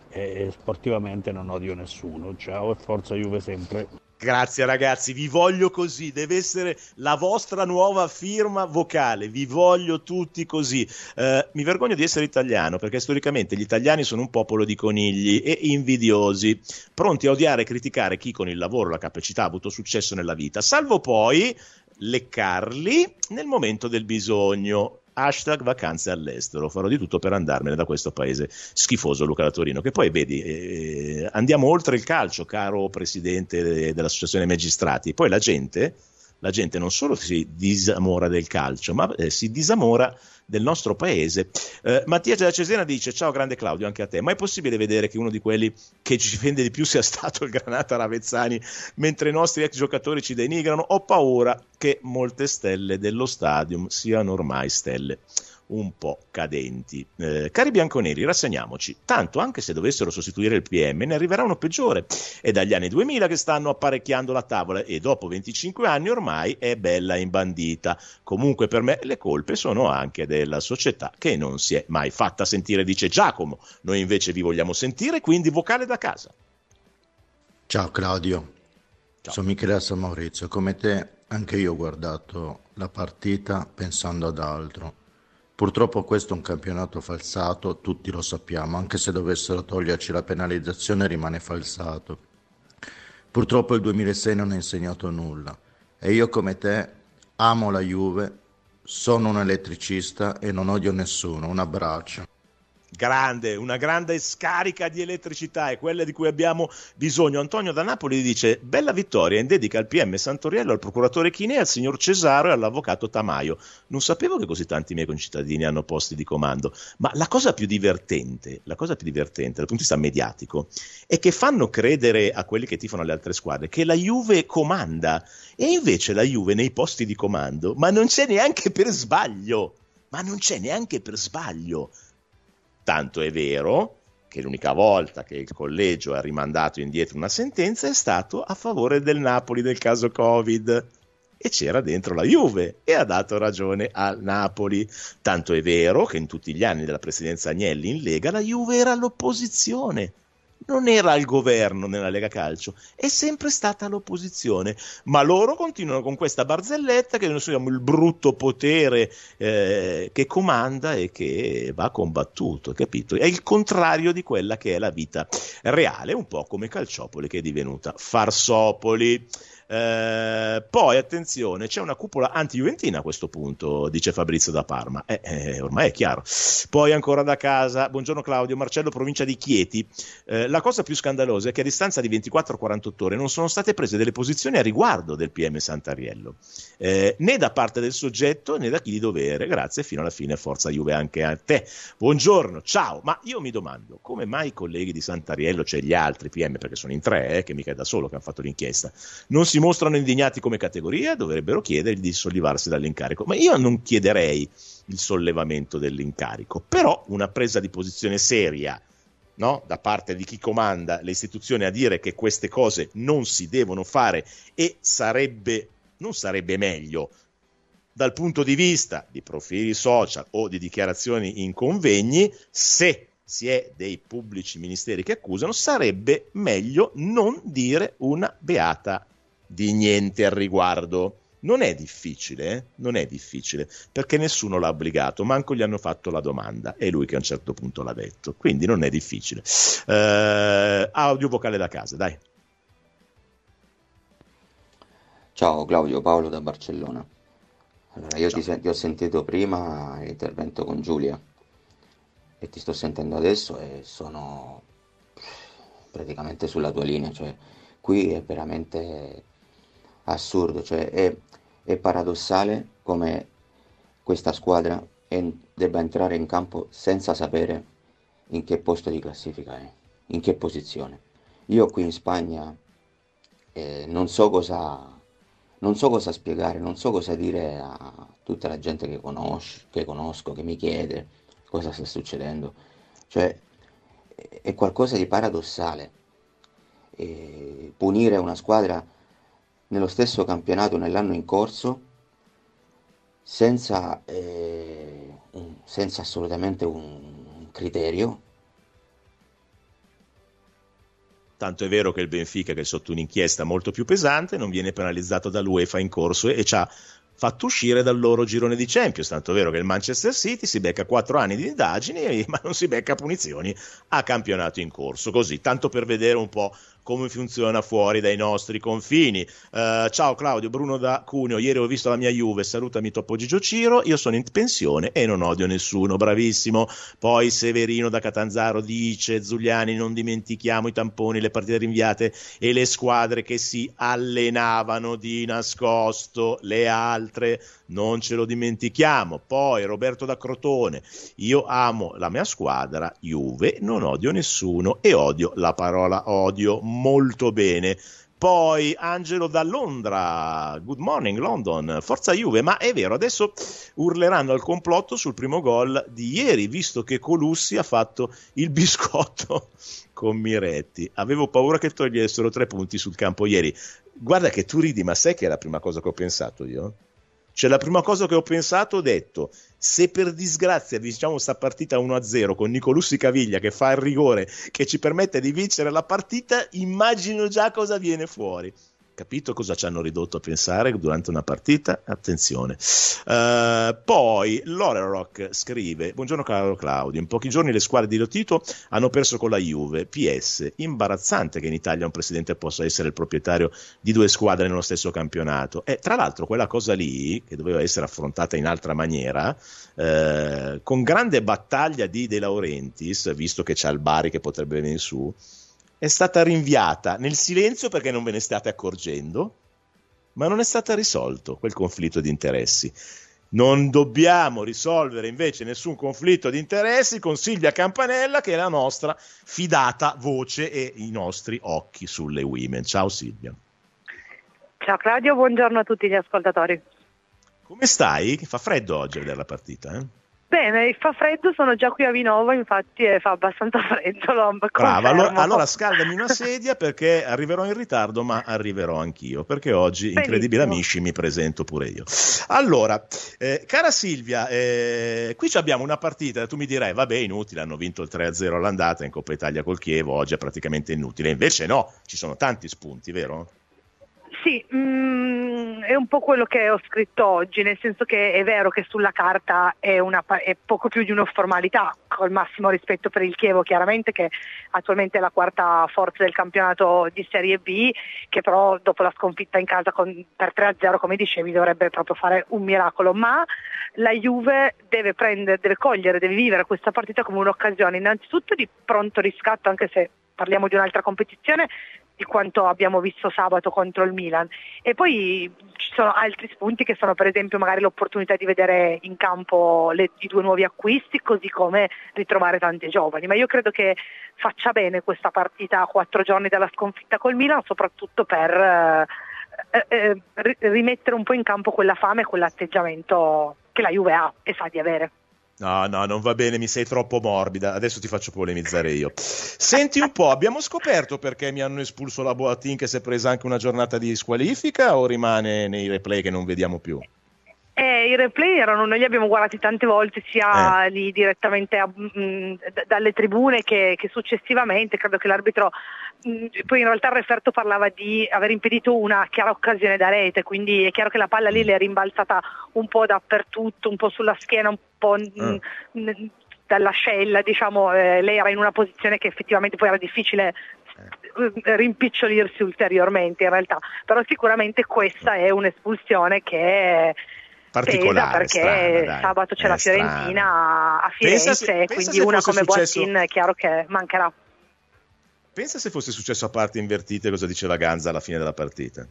e sportivamente non odio nessuno, ciao e forza Juve sempre. Grazie ragazzi, vi voglio così, deve essere la vostra nuova firma vocale, vi voglio tutti così. Uh, mi vergogno di essere italiano perché storicamente gli italiani sono un popolo di conigli e invidiosi, pronti a odiare e criticare chi con il lavoro la capacità ha avuto successo nella vita, salvo poi leccarli nel momento del bisogno hashtag vacanze all'estero. Farò di tutto per andarmene da questo paese schifoso, Luca da Torino. Che poi vedi, eh, andiamo oltre il calcio, caro presidente dell'associazione magistrati. Poi la gente, la gente non solo si disamora del calcio, ma eh, si disamora del nostro paese. Eh, Mattia da Cesena dice: Ciao, grande Claudio, anche a te. Ma è possibile vedere che uno di quelli che ci difende di più sia stato il Granata Ravezzani, mentre i nostri ex giocatori ci denigrano? Ho paura che molte stelle dello stadium siano ormai stelle un po' cadenti. Eh, cari bianconeri, rassegniamoci. Tanto, anche se dovessero sostituire il PM, ne arriverà uno peggiore. È dagli anni 2000 che stanno apparecchiando la tavola e dopo 25 anni ormai è bella imbandita. Comunque per me le colpe sono anche della società che non si è mai fatta sentire, dice Giacomo. Noi invece vi vogliamo sentire, quindi vocale da casa. Ciao Claudio, Ciao. sono Michele San Maurizio. Come te, anche io ho guardato la partita pensando ad altro Purtroppo questo è un campionato falsato, tutti lo sappiamo, anche se dovessero toglierci la penalizzazione rimane falsato. Purtroppo il 2006 non ha insegnato nulla e io come te amo la Juve, sono un elettricista e non odio nessuno. Un abbraccio grande, una grande scarica di elettricità è quella di cui abbiamo bisogno. Antonio da Napoli dice: Bella vittoria in dedica al PM Santoriello, al procuratore Chinè, al signor Cesaro e all'avvocato Tamaio. Non sapevo che così tanti miei concittadini hanno posti di comando, ma la cosa più divertente, la cosa più divertente dal punto di vista mediatico, è che fanno credere a quelli che tifano le altre squadre che la Juve comanda e invece la Juve nei posti di comando, ma non c'è neanche per sbaglio. Ma non c'è neanche per sbaglio. Tanto è vero che l'unica volta che il collegio ha rimandato indietro una sentenza è stato a favore del Napoli del caso Covid e c'era dentro la Juve e ha dato ragione al Napoli. Tanto è vero che in tutti gli anni della presidenza Agnelli in Lega la Juve era all'opposizione non era al governo nella Lega Calcio, è sempre stata l'opposizione, ma loro continuano con questa barzelletta che noi siamo il brutto potere eh, che comanda e che va combattuto, capito? È il contrario di quella che è la vita reale, un po' come Calciopoli che è divenuta Farsopoli. Eh, poi attenzione, c'è una cupola anti-juventina a questo punto, dice Fabrizio da Parma. Eh, eh, ormai è chiaro. Poi ancora da casa, buongiorno Claudio, Marcello, provincia di Chieti. Eh, la cosa più scandalosa è che a distanza di 24-48 ore non sono state prese delle posizioni a riguardo del PM Santariello, eh, né da parte del soggetto né da chi di dovere. Grazie, fino alla fine, forza Juve anche a te. Buongiorno, ciao. Ma io mi domando, come mai i colleghi di Santariello, cioè gli altri PM, perché sono in tre, che mica è da solo che hanno fatto l'inchiesta, non si si mostrano indignati come categoria, dovrebbero chiedergli di sollevarsi dall'incarico. Ma io non chiederei il sollevamento dell'incarico, però una presa di posizione seria no? da parte di chi comanda le istituzioni a dire che queste cose non si devono fare e sarebbe, non sarebbe meglio dal punto di vista di profili social o di dichiarazioni in convegni, se si è dei pubblici ministeri che accusano, sarebbe meglio non dire una beata di niente al riguardo. Non è difficile, eh? non è difficile, perché nessuno l'ha obbligato, manco gli hanno fatto la domanda, è lui che a un certo punto l'ha detto, quindi non è difficile. Uh, audio vocale da casa, dai. Ciao Claudio, Paolo da Barcellona. Allora, io ti, ti, ho sentito prima l'intervento con Giulia e ti sto sentendo adesso e sono praticamente sulla tua linea, cioè qui è veramente assurdo, cioè è, è paradossale come questa squadra en- debba entrare in campo senza sapere in che posto di classifica è, in che posizione. Io qui in Spagna eh, non, so cosa, non so cosa spiegare, non so cosa dire a tutta la gente che, conosco, che conosco, che mi chiede cosa sta succedendo. Cioè, è qualcosa di paradossale. E punire una squadra nello stesso campionato nell'anno in corso senza, eh, senza assolutamente un criterio. Tanto è vero che il Benfica, che è sotto un'inchiesta molto più pesante, non viene penalizzato dall'UEFA in corso e, e ha fatto uscire dal loro girone di Champions. Tanto è vero che il Manchester City si becca quattro anni di indagini, ma non si becca punizioni a campionato in corso. Così, tanto per vedere un po' come funziona fuori dai nostri confini. Uh, ciao Claudio, Bruno da Cuneo, ieri ho visto la mia Juve, salutami Topo Gigio Ciro, io sono in pensione e non odio nessuno, bravissimo. Poi Severino da Catanzaro dice, Zuliani non dimentichiamo i tamponi, le partite rinviate e le squadre che si allenavano di nascosto, le altre non ce lo dimentichiamo. Poi Roberto da Crotone, io amo la mia squadra, Juve, non odio nessuno e odio la parola odio molto bene. Poi Angelo da Londra, good morning London, forza Juve, ma è vero, adesso urleranno al complotto sul primo gol di ieri, visto che Colussi ha fatto il biscotto con Miretti. Avevo paura che togliessero tre punti sul campo ieri. Guarda che tu ridi, ma sai che è la prima cosa che ho pensato io? Cioè, la prima cosa che ho pensato, ho detto, se per disgrazia vinciamo questa partita 1-0 con Nicolussi Caviglia che fa il rigore che ci permette di vincere la partita, immagino già cosa viene fuori. Capito cosa ci hanno ridotto a pensare durante una partita? Attenzione. Uh, poi Rock scrive: Buongiorno caro Claudio. In pochi giorni le squadre di Lotito hanno perso con la Juve. PS. Imbarazzante che in Italia un presidente possa essere il proprietario di due squadre nello stesso campionato. E tra l'altro, quella cosa lì, che doveva essere affrontata in altra maniera, eh, con grande battaglia di De Laurentiis, visto che c'è il Bari che potrebbe venire su è stata rinviata nel silenzio perché non ve ne state accorgendo, ma non è stato risolto quel conflitto di interessi. Non dobbiamo risolvere invece nessun conflitto di interessi con Silvia Campanella, che è la nostra fidata voce e i nostri occhi sulle women. Ciao Silvia. Ciao Claudio, buongiorno a tutti gli ascoltatori. Come stai? Fa freddo oggi a vedere la partita, eh? Bene, fa freddo, sono già qui a Vinova, infatti e fa abbastanza freddo. Lo Brava, allora, allora, scaldami una sedia perché arriverò in ritardo, ma arriverò anch'io, perché oggi, Benissimo. incredibile amici, mi presento pure io. Allora, eh, cara Silvia, eh, qui abbiamo una partita, tu mi dirai, vabbè, inutile, hanno vinto il 3-0 all'andata in Coppa Italia col Chievo, oggi è praticamente inutile, invece no, ci sono tanti spunti, vero? Sì, mm, è un po' quello che ho scritto oggi, nel senso che è vero che sulla carta è, una, è, poco più di una formalità, col massimo rispetto per il Chievo chiaramente che attualmente è la quarta forza del campionato di Serie B, che però dopo la sconfitta in casa con, per 3-0 come dicevi dovrebbe proprio fare un miracolo, ma la Juve deve prendere, deve cogliere, deve vivere questa partita come un'occasione innanzitutto di pronto riscatto anche se parliamo di un'altra competizione, di quanto abbiamo visto sabato contro il Milan. E poi ci sono altri spunti che sono per esempio magari l'opportunità di vedere in campo le, i due nuovi acquisti, così come ritrovare tante giovani. Ma io credo che faccia bene questa partita a quattro giorni dalla sconfitta col Milan, soprattutto per eh, eh, rimettere un po' in campo quella fame e quell'atteggiamento che la Juve ha e sa di avere. No, no, non va bene, mi sei troppo morbida. Adesso ti faccio polemizzare io. Senti un po', abbiamo scoperto perché mi hanno espulso la Boatin che si è presa anche una giornata di squalifica o rimane nei replay che non vediamo più? Eh, I replay erano, noi li abbiamo guardati tante volte sia eh. lì direttamente a, mh, mm, dalle tribune che, che, successivamente, credo che l'arbitro, mh, mm, poi in realtà il referto parlava di aver impedito una chiara occasione da rete, quindi è chiaro che la palla lì le è rimbalzata un po' dappertutto, un po' sulla schiena, un po' mh, eh. dall'ascella, diciamo, eh, lei era in una posizione che effettivamente poi era difficile eh. rimpicciolirsi ulteriormente in realtà, però sicuramente questa è un'espulsione che particolare perché strana, sabato c'è la Fiorentina strana. a Firenze pensa se, quindi una come successo... Boatin è chiaro che mancherà. Pensa se fosse successo a parti invertite cosa diceva Ganza alla fine della partita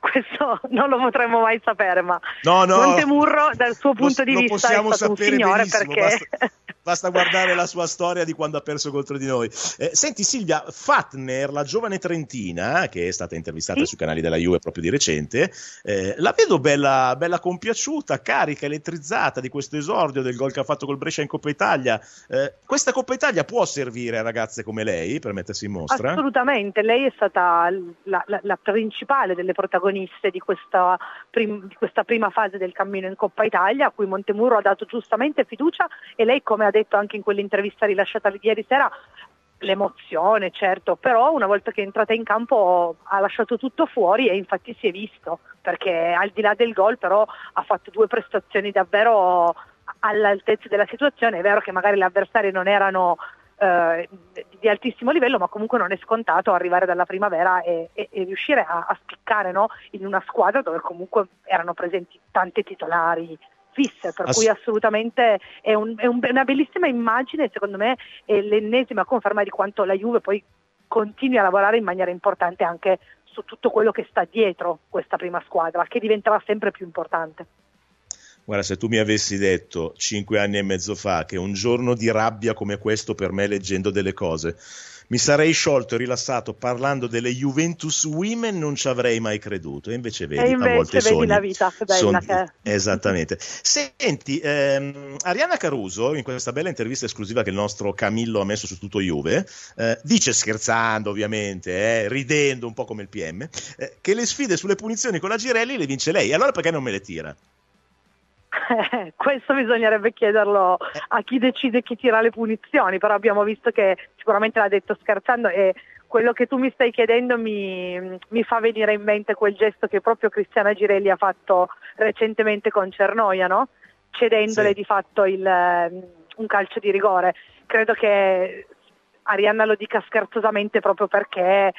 questo non lo potremmo mai sapere, ma no, no, Montemurro dal suo punto lo, di vista è stato un signore perché... Basta, basta, guardare la sua storia di quando ha perso contro di noi. Eh, senti Silvia, Fatner, la giovane trentina, che è stata intervistata sì? sui canali della Juve proprio di recente, eh, la vedo bella, bella, compiaciuta, carica, elettrizzata di questo esordio del gol che ha fatto col Brescia in Coppa Italia. Eh, questa Coppa Italia può servire a ragazze come lei per mettersi in mostra? Assolutamente, lei è stata la, la, la principale delle protagoniste protagoniste di questa, prim- di questa, prima fase del cammino in Coppa Italia, a cui Montemurro ha dato giustamente fiducia e lei, come ha detto anche in quell'intervista rilasciata ieri sera, l'emozione, certo, però una volta che è entrata in campo ha lasciato tutto fuori e infatti si è visto, perché al di là del gol però ha fatto due prestazioni davvero all'altezza della situazione, è vero che magari gli avversari non erano eh, di altissimo livello, ma comunque non è scontato arrivare dalla primavera e, e, e riuscire a, a spiccare no? in una squadra dove comunque erano presenti tante titolari fisse, per Ass- cui assolutamente è, un, è un, una bellissima immagine, secondo me è l'ennesima conferma di quanto la Juve poi continui a lavorare in maniera importante anche su tutto quello che sta dietro questa prima squadra, che diventerà sempre più importante. Guarda, se tu mi avessi detto cinque anni e mezzo fa che un giorno di rabbia come questo per me leggendo delle cose mi sarei sciolto e rilassato parlando delle Juventus Women, non ci avrei mai creduto. E invece vedi, e invece a volte vedi sogni, la vita bella che Esattamente. Senti, ehm, Arianna Caruso, in questa bella intervista esclusiva che il nostro Camillo ha messo su tutto Juve, eh, dice scherzando ovviamente, eh, ridendo un po' come il PM, eh, che le sfide sulle punizioni con la Girelli le vince lei. Allora perché non me le tira? Eh, questo bisognerebbe chiederlo a chi decide chi tira le punizioni, però abbiamo visto che sicuramente l'ha detto scherzando e quello che tu mi stai chiedendo mi, mi fa venire in mente quel gesto che proprio Cristiana Girelli ha fatto recentemente con Cernoia, no? cedendole sì. di fatto il, un calcio di rigore. Credo che Arianna lo dica scherzosamente proprio perché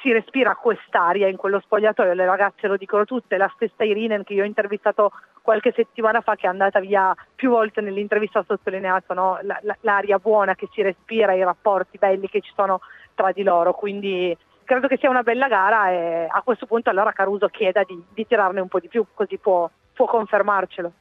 si respira quest'aria in quello spogliatoio, le ragazze lo dicono tutte, la stessa Irinen che io ho intervistato qualche settimana fa che è andata via più volte nell'intervista ha sottolineato no? la, la, l'aria buona che si respira, i rapporti belli che ci sono tra di loro, quindi credo che sia una bella gara e a questo punto allora Caruso chieda di, di tirarne un po' di più, così può, può confermarcelo.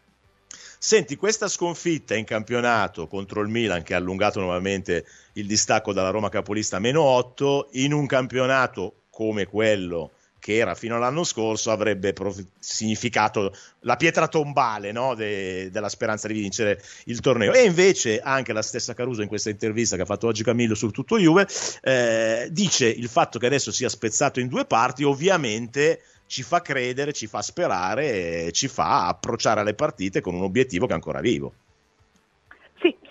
Senti, questa sconfitta in campionato contro il Milan che ha allungato nuovamente il distacco dalla Roma capolista meno 8, in un campionato come quello che era fino all'anno scorso avrebbe prof- significato la pietra tombale no? De- della speranza di vincere il torneo. E invece anche la stessa Caruso in questa intervista che ha fatto oggi Camillo su Tutto Juve eh, dice il fatto che adesso sia spezzato in due parti ovviamente ci fa credere, ci fa sperare, ci fa approcciare alle partite con un obiettivo che è ancora vivo.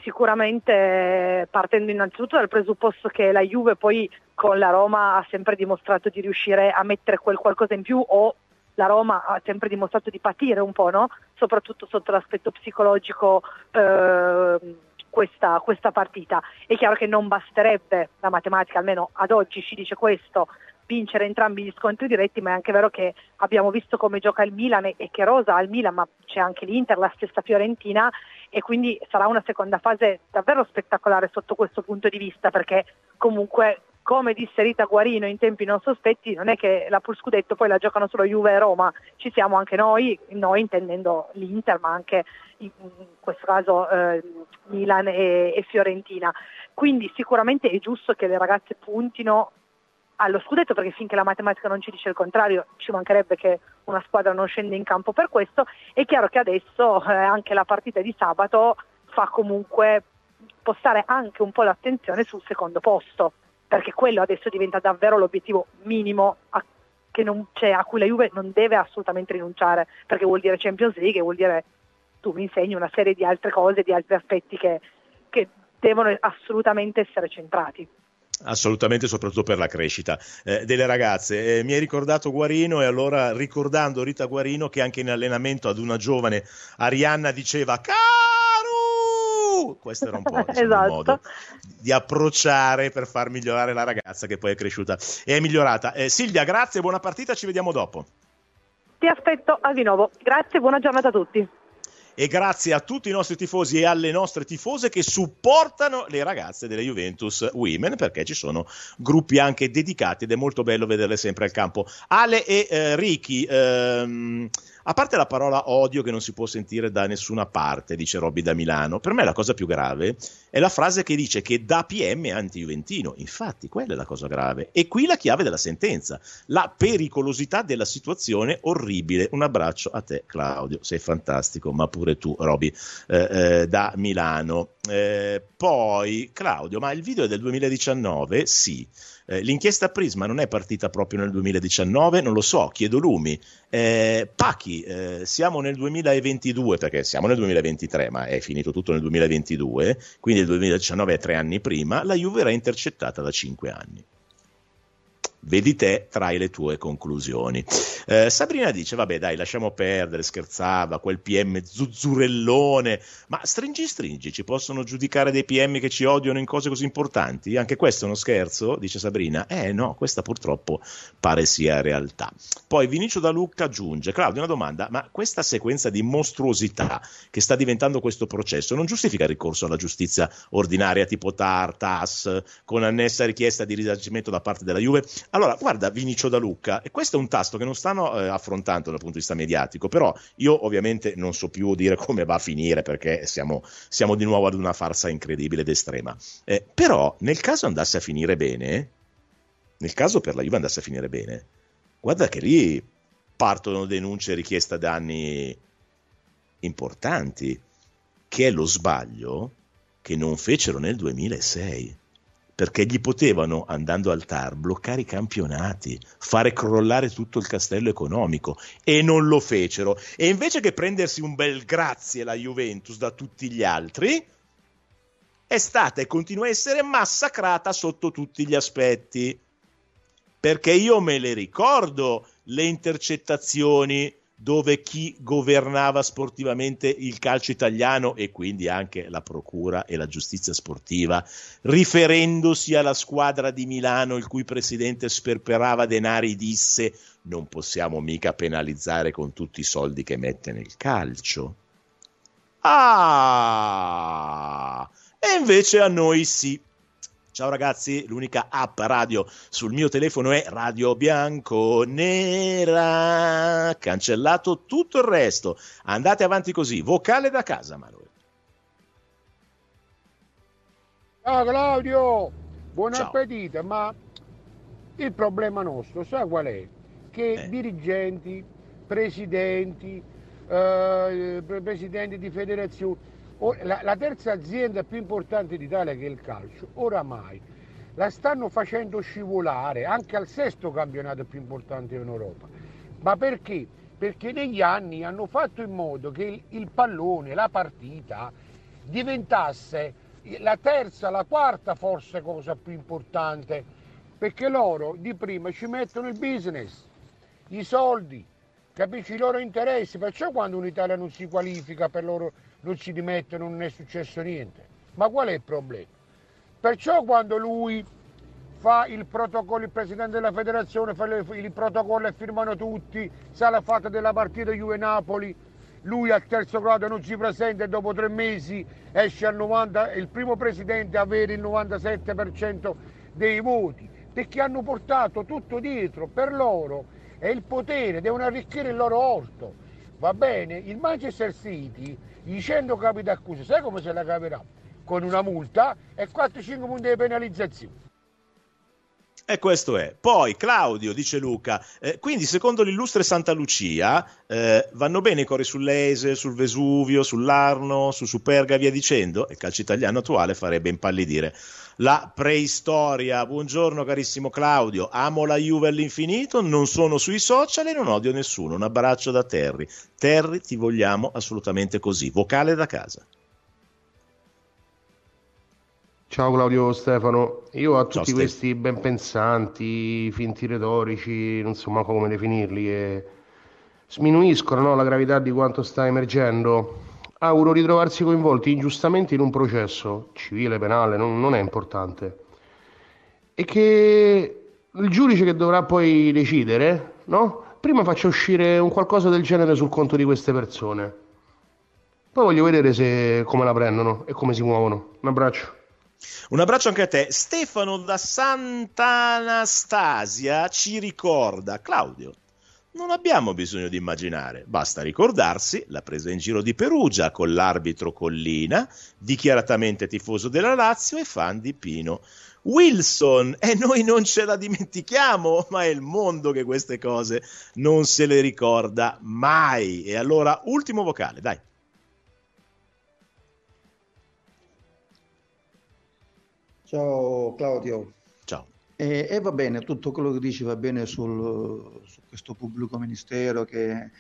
Sicuramente partendo innanzitutto dal presupposto che la Juve poi con la Roma ha sempre dimostrato di riuscire a mettere quel qualcosa in più o la Roma ha sempre dimostrato di patire un po', no? soprattutto sotto l'aspetto psicologico eh, questa, questa partita. È chiaro che non basterebbe, la matematica almeno ad oggi ci dice questo, vincere entrambi gli scontri diretti, ma è anche vero che abbiamo visto come gioca il Milan e che rosa al Milan, ma c'è anche l'Inter, la stessa Fiorentina e quindi sarà una seconda fase davvero spettacolare sotto questo punto di vista perché comunque come disse Rita Guarino in tempi non sospetti, non è che la Pul Scudetto poi la giocano solo Juve e Roma, ci siamo anche noi, noi intendendo l'Inter, ma anche in questo caso eh, Milan e, e Fiorentina. Quindi sicuramente è giusto che le ragazze puntino allo scudetto perché finché la matematica non ci dice il contrario ci mancherebbe che una squadra non scende in campo per questo. È chiaro che adesso eh, anche la partita di sabato fa comunque spostare anche un po' l'attenzione sul secondo posto perché quello adesso diventa davvero l'obiettivo minimo a, cioè, a cui la Juve non deve assolutamente rinunciare perché vuol dire Champions League vuol dire tu mi insegni una serie di altre cose, di altri aspetti che, che devono assolutamente essere centrati. Assolutamente, soprattutto per la crescita eh, delle ragazze. Eh, mi hai ricordato Guarino e allora ricordando Rita Guarino che anche in allenamento ad una giovane Arianna diceva Caru! Questo era un po' insomma, esatto. il modo di approcciare per far migliorare la ragazza che poi è cresciuta e è migliorata. Eh, Silvia, grazie, buona partita, ci vediamo dopo. Ti aspetto a di nuovo. Grazie, buona giornata a tutti e grazie a tutti i nostri tifosi e alle nostre tifose che supportano le ragazze delle Juventus Women perché ci sono gruppi anche dedicati ed è molto bello vederle sempre al campo. Ale e eh, Ricky, ehm, a parte la parola odio che non si può sentire da nessuna parte, dice Robby da Milano, per me la cosa più grave è la frase che dice che da PM è anti-juventino. Infatti, quella è la cosa grave. E qui la chiave della sentenza, la pericolosità della situazione orribile. Un abbraccio a te, Claudio, sei fantastico, ma pure tu, Robby, eh, eh, da Milano. Eh, poi, Claudio, ma il video è del 2019? Sì. Eh, l'inchiesta Prisma non è partita proprio nel 2019, non lo so, chiedo lumi. Eh, Pachi, eh, siamo nel 2022, perché siamo nel 2023, ma è finito tutto nel 2022, quindi il 2019 è tre anni prima, la Juve era intercettata da cinque anni. Vedi te, trai le tue conclusioni. Eh, Sabrina dice: Vabbè, dai, lasciamo perdere, scherzava, quel PM zuzzurellone. Ma stringi, stringi, ci possono giudicare dei PM che ci odiano in cose così importanti? Anche questo è uno scherzo? Dice Sabrina. Eh no, questa purtroppo pare sia realtà. Poi Vinicio da Lucca aggiunge: Claudio, una domanda, ma questa sequenza di mostruosità che sta diventando questo processo non giustifica il ricorso alla giustizia ordinaria tipo TAR, TAS, con annessa richiesta di risarcimento da parte della Juve? Allora, guarda Vinicio da Lucca, e questo è un tasto che non stanno eh, affrontando dal punto di vista mediatico, però io ovviamente non so più dire come va a finire perché siamo, siamo di nuovo ad una farsa incredibile ed estrema. Eh, però nel caso andasse a finire bene, nel caso per la Juve andasse a finire bene, guarda che lì partono denunce e richieste danni importanti, che è lo sbaglio che non fecero nel 2006 perché gli potevano, andando al TAR, bloccare i campionati, fare crollare tutto il castello economico e non lo fecero. E invece che prendersi un bel grazie la Juventus da tutti gli altri, è stata e continua a essere massacrata sotto tutti gli aspetti. Perché io me le ricordo le intercettazioni dove chi governava sportivamente il calcio italiano e quindi anche la procura e la giustizia sportiva, riferendosi alla squadra di Milano il cui presidente sperperava denari, disse non possiamo mica penalizzare con tutti i soldi che mette nel calcio. Ah! E invece a noi sì. Ciao ragazzi, l'unica app radio sul mio telefono è Radio Bianco Nera. Cancellato tutto il resto. Andate avanti così. Vocale da casa, Manuel. Ciao Claudio, buon Ciao. appetito, ma il problema nostro, sai qual è? che Eh. dirigenti, presidenti, eh, pre- presidenti di federazioni, la, la terza azienda più importante d'Italia che è il calcio, oramai la stanno facendo scivolare anche al sesto campionato più importante in Europa. Ma perché? Perché negli anni hanno fatto in modo che il, il pallone, la partita, diventasse la terza, la quarta forse cosa più importante, perché loro di prima ci mettono il business, i soldi, capisci i loro interessi, perciò quando un'Italia non si qualifica per loro non si dimettono, non è successo niente. Ma qual è il problema? Perciò quando lui fa il protocollo, il presidente della federazione fa il protocollo e firmano tutti, sa la fatta della partita Juve-Napoli, lui al terzo grado non si presenta e dopo tre mesi esce al 90, è il primo presidente a avere il 97% dei voti, perché hanno portato tutto dietro, per loro è il potere, devono arricchire il loro orto. Va bene, il Manchester City, i 100 capi d'accusa, sai come se la caverà? Con una multa e 4-5 punti di penalizzazione. E questo è. Poi Claudio, dice Luca, eh, quindi secondo l'illustre Santa Lucia eh, vanno bene i cori sull'Ese, sul Vesuvio, sull'Arno, su Superga e via dicendo? Il calcio italiano attuale farebbe impallidire la preistoria. Buongiorno carissimo Claudio, amo la Juve all'infinito, non sono sui social e non odio nessuno. Un abbraccio da Terry. Terry, ti vogliamo assolutamente così. Vocale da casa. Ciao Claudio Stefano, io a Ciao, tutti Ste. questi ben pensanti, finti retorici, non so manco come definirli, che sminuiscono no, la gravità di quanto sta emergendo, auguro di trovarsi coinvolti ingiustamente in un processo civile, penale, non, non è importante, e che il giudice che dovrà poi decidere, no? prima faccia uscire un qualcosa del genere sul conto di queste persone. Poi voglio vedere se, come la prendono e come si muovono. Un abbraccio. Un abbraccio anche a te. Stefano da Sant'Anastasia ci ricorda, Claudio, non abbiamo bisogno di immaginare, basta ricordarsi la presa in giro di Perugia con l'arbitro Collina, dichiaratamente tifoso della Lazio e fan di Pino. Wilson, e noi non ce la dimentichiamo, ma è il mondo che queste cose non se le ricorda mai. E allora, ultimo vocale, dai. Ciao Claudio. Ciao. E, e va bene, tutto quello che dici va bene sul- su questo pubblico ministero, che,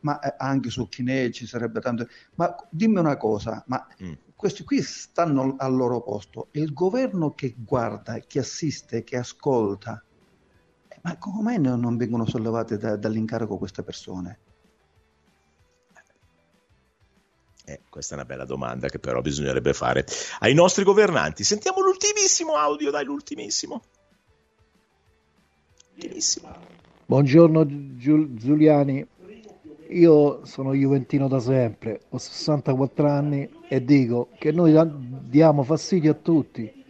ma eh, anche su Chinè ci sarebbe tanto. Ma dimmi una cosa, ma Mm. questi qui stanno al loro posto, il governo che guarda, che assiste, che ascolta, Eh, ma come non vengono sollevate da- dall'incarico queste persone? Eh, questa è una bella domanda che però bisognerebbe fare ai nostri governanti. Sentiamo l'ultimissimo audio, dai, l'ultimissimo. Ultimissimo. Buongiorno Giul- Giuliani, io sono juventino da sempre, ho 64 anni e dico che noi diamo fastidio a tutti.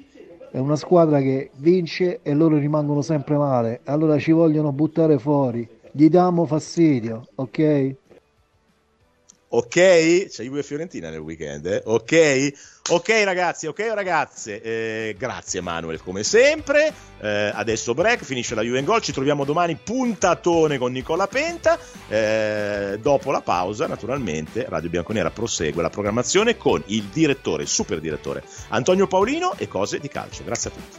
È una squadra che vince e loro rimangono sempre male, allora ci vogliono buttare fuori. Gli diamo fastidio, ok? Ok? C'è Juve Fiorentina nel weekend, eh? Ok? Ok ragazzi, ok ragazze, eh, grazie Manuel come sempre, Eh, adesso break, finisce la Juve in Gol, ci troviamo domani puntatone con Nicola Penta, Eh, dopo la pausa naturalmente Radio Bianconera prosegue la programmazione con il direttore, super direttore Antonio Paolino e cose di calcio, grazie a tutti.